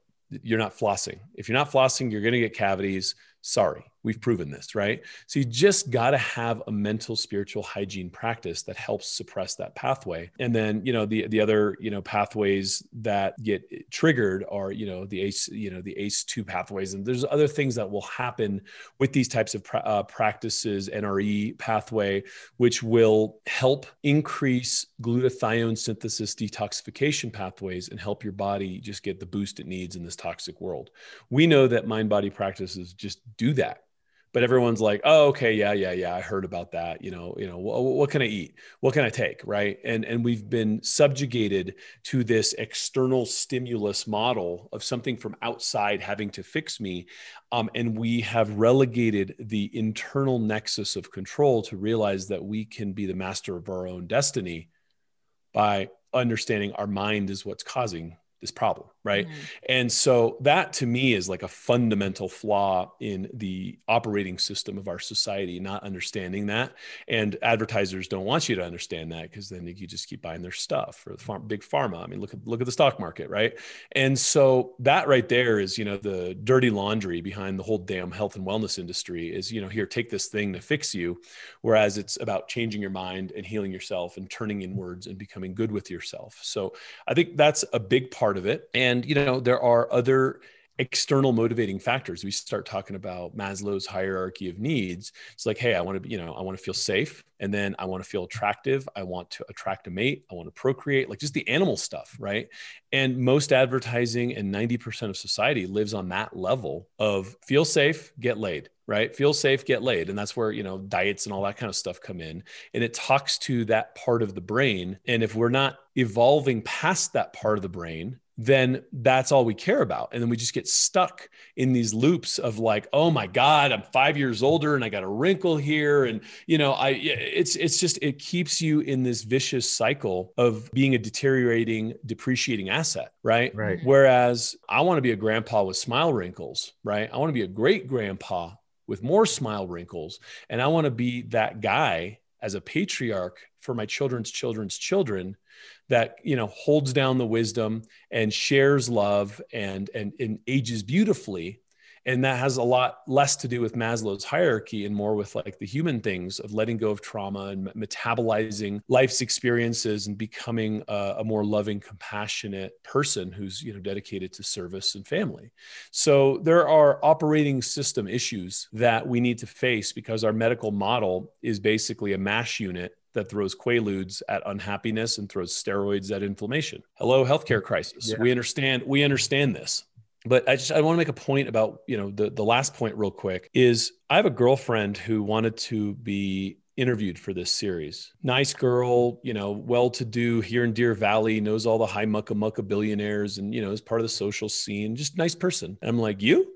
you're not flossing. If you're not flossing, you're going to get cavities. Sorry, we've proven this, right? So you just got to have a mental spiritual hygiene practice that helps suppress that pathway. And then, you know, the the other, you know, pathways that get triggered are, you know, the ACE, you know, the ACE2 pathways and there's other things that will happen with these types of pra- uh, practices, NRE pathway which will help increase glutathione synthesis detoxification pathways and help your body just get the boost it needs in this toxic world. We know that mind body practices just do that but everyone's like oh okay yeah yeah yeah i heard about that you know you know what, what can i eat? What can i take? Right? And and we've been subjugated to this external stimulus model of something from outside having to fix me um, and we have relegated the internal nexus of control to realize that we can be the master of our own destiny by understanding our mind is what's causing this problem right? Mm-hmm. and so that to me is like a fundamental flaw in the operating system of our society not understanding that. And advertisers don't want you to understand that because then you just keep buying their stuff or the farm, big pharma. I mean look at look at the stock market right? And so that right there is you know the dirty laundry behind the whole damn health and wellness industry is you know here take this thing to fix you. Whereas it's about changing your mind and healing yourself and turning inwards and becoming good with yourself. So i think that's a big part of it and and, you know, there are other external motivating factors. We start talking about Maslow's hierarchy of needs. It's like, hey, I want to be, you know, I want to feel safe. And then I want to feel attractive. I want to attract a mate. I want to procreate, like just the animal stuff. Right. And most advertising and 90% of society lives on that level of feel safe, get laid right feel safe get laid and that's where you know diets and all that kind of stuff come in and it talks to that part of the brain and if we're not evolving past that part of the brain then that's all we care about. And then we just get stuck in these loops of like, oh my God, I'm five years older and I got a wrinkle here. And, you know, I, it's, it's just, it keeps you in this vicious cycle of being a deteriorating, depreciating asset. Right. Right. Mm-hmm. Whereas I want to be a grandpa with smile wrinkles. Right. I want to be a great grandpa with more smile wrinkles. And I want to be that guy as a patriarch for my children's children's children that you know holds down the wisdom and shares love and and, and ages beautifully and that has a lot less to do with maslow's hierarchy and more with like the human things of letting go of trauma and metabolizing life's experiences and becoming a, a, more loving compassionate person who's you know dedicated to service and family so there are operating system issues that we need to face because our medical model is basically a mash unit that throws quaaludes at unhappiness and throws steroids at inflammation. Hello, healthcare crisis. Yeah. We understand. We understand this. But I just I want to make a point about you know the the last point real quick is I have a girlfriend who wanted to be interviewed for this series. Nice girl, you know, well to do here in Deer Valley, knows all the high mucka mucka billionaires and, you know, is part of the social scene, just nice person. And I'm like, you?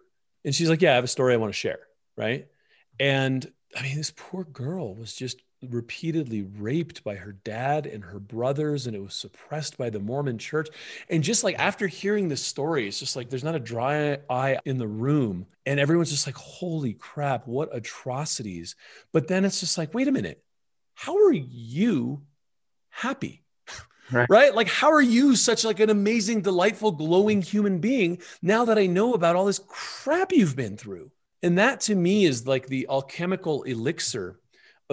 And she's like, yeah, I have a story I want to share. Right. And I mean, this poor girl was just repeatedly raped by her dad and her brothers and it was suppressed by the mormon church. And just like after hearing this story it's just like there's not a dry eye in the room and everyone's just like holy crap what atrocities. But then it's just like wait a minute. How are you happy? Right. right? Like how are you such like an amazing delightful glowing human being now that i know about all this crap you've been through? And that to me is like the alchemical elixir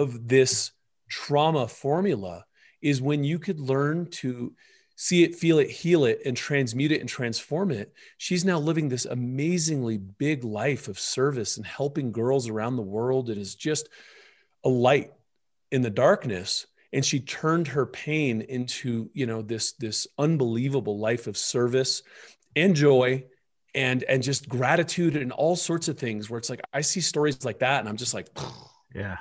of this trauma formula is when you could learn to see it, feel it, heal it, and transmute it and transform it. She's now living this amazingly big life of service and helping girls around the world. It is just a light in the darkness. And she turned her pain into you know this this unbelievable life of service and joy and and just gratitude and all sorts of things where it's like i see stories like that and i'm just like (sighs) yeah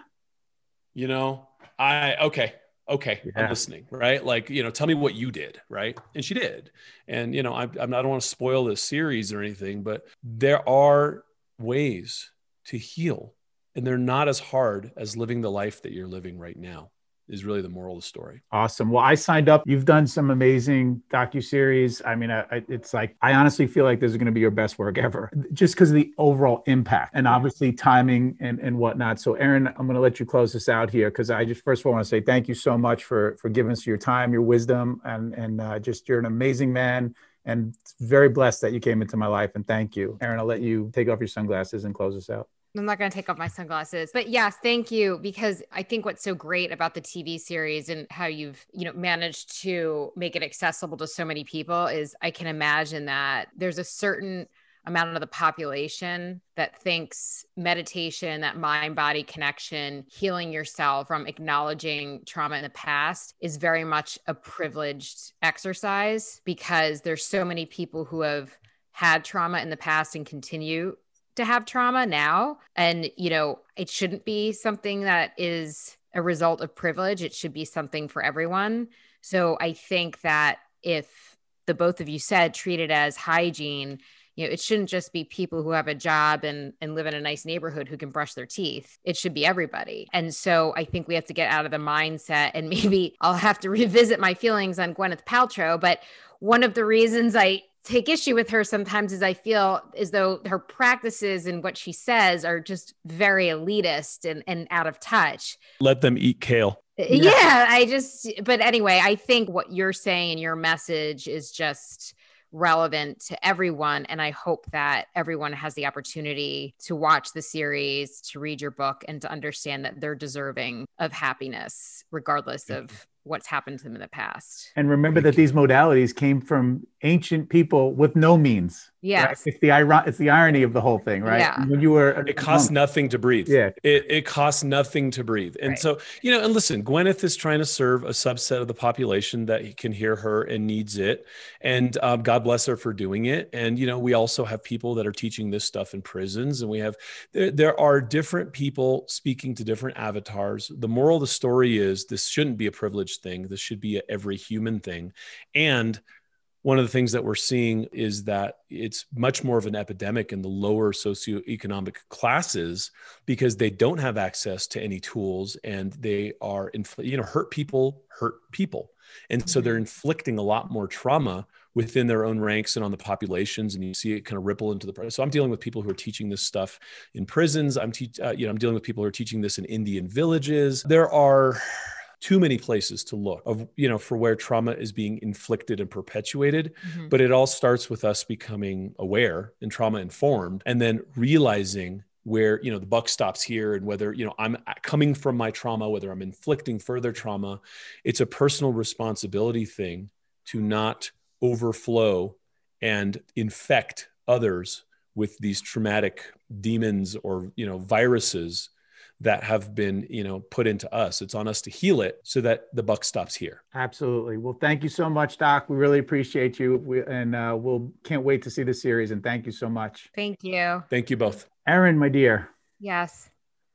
you know i okay okay yeah. i'm listening right? Like you know tell me what you did right? And she did. And you know I, I'm, i don't want to spoil this series or anything but there are ways to heal and they're not as hard as living the life that you're living right now is really the moral of the story. Awesome. Well, I signed up. You've done some amazing docu series. I mean, I, I, it's like I honestly feel like this is going to be your best work ever, just because of the overall impact and obviously timing and and whatnot. So, Erin, I'm going to let you close this out here because I just first of all want to say thank you so much for for giving us your time, your wisdom, and and uh, just you're an amazing man. And very blessed that you came into my life. And thank you, Erin. I'll let you take off your sunglasses and close us out. I'm not going to take off my sunglasses. But yes, thank you because I think what's so great about the TV series and how you've, you know, managed to make it accessible to so many people is I can imagine that there's a certain amount of the population that thinks meditation, that mind body connection, healing yourself from acknowledging trauma in the past is very much a privileged exercise because there's so many people who have had trauma in the past and continue to have trauma now. And, you know, it shouldn't be something that is a result of privilege. It should be something for everyone. So I think that if the both of you said treat it as hygiene, you know, it shouldn't just be people who have a job and, and live in a nice neighborhood who can brush their teeth. It should be everybody. And so I think we have to get out of the mindset and (laughs) maybe I'll have to revisit my feelings on Gwyneth Paltrow. But one of the reasons I take issue with her sometimes is I feel as though her practices and what she says are just very elitist and, and out of touch. Let them eat kale. Uh, yeah. yeah, I just, but anyway, I think what you're saying and your message is just relevant to everyone. And I hope that everyone has the opportunity to watch the series, to read your book, and to understand that they're deserving of happiness, regardless of what's happened to them in the past. And remember that these modalities came from ancient people with no means. Yeah, right? it's the iron. It's the irony of the whole thing, right? Yeah. When you were, it costs nothing to breathe. Yeah, it, it costs nothing to breathe. And right. so you know, and listen, Gwyneth is trying to serve a subset of the population that can hear her and needs it, and um, God bless her for doing it. And you know, we also have people that are teaching this stuff in prisons, and we have there, there are different people speaking to different avatars. The moral of the story is this shouldn't be a privileged thing. This should be a every human thing, and one of the things that we're seeing is that it's much more of an epidemic in the lower socioeconomic classes because they don't have access to any tools and they are infl- you know hurt people hurt people and so they're mm-hmm. inflicting a lot more trauma within their own ranks and on the populations and you see it kind of ripple into the so i'm dealing with people who are teaching this stuff in prisons i'm te- uh, you know i'm dealing with people who are teaching this in indian villages there are too many places to look of you know for where trauma is being inflicted and perpetuated mm-hmm. but it all starts with us becoming aware and trauma informed and then realizing where you know the buck stops here and whether you know i'm coming from my trauma whether i'm inflicting further trauma it's a personal responsibility thing to not overflow and infect others with these traumatic demons or you know viruses that have been you know put into us. It's on us to heal it so that the buck stops here. Absolutely. Well thank you so much doc. We really appreciate you. We, and uh, we'll can't wait to see the series and thank you so much. Thank you. Thank you both. Erin my dear. Yes.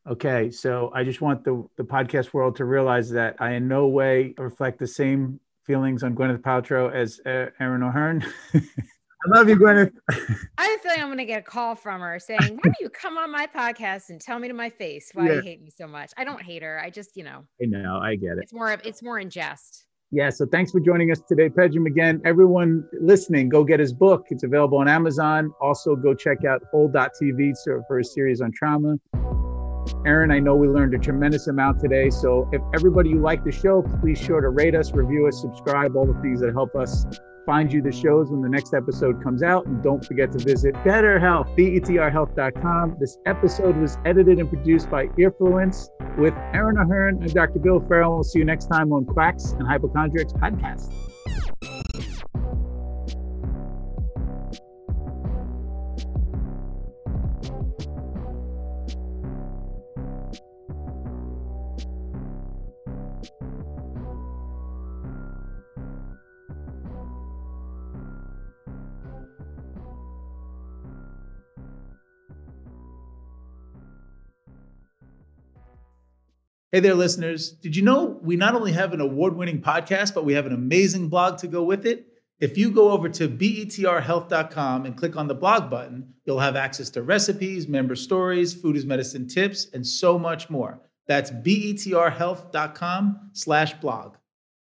Okay so i just want the the podcast world to realize that i in no way reflect the same feelings on gwyneth paltrow as uh, erin o'hearn (laughs) I love you, Gwyneth. (laughs) I have a feeling I'm going to get a call from her saying, "Why don't you come on my podcast and tell me to my face why Yeah. you hate me so much?" I don't hate her. I just, you know, I know, I get it. it's more of it's more in jest. Yeah, so thanks for joining us today, Pedram. Again, everyone listening, go get his book. It's available on Amazon. Also, go check out Whole.TV so- for a series on trauma. Erin, I know we learned a tremendous amount today. So, if everybody you like the show, please sure to rate us, review us, subscribe, all the things that help us find you the shows when the next episode comes out. And don't forget to visit BetrHealth, betrhealth.com. This episode was edited and produced by Earfluence with Erin O'Hearn and Dr. Bill Ferro. We'll see you next time on Quacks and Hypochondriacs podcast. Hey there, listeners. Did you know we not only have an award winning podcast, but we have an amazing blog to go with it? If you go over to betrhealth.com and click on the blog button, you'll have access to recipes, member stories, food as medicine tips, and so much more. That's betrhealth.com slash blog.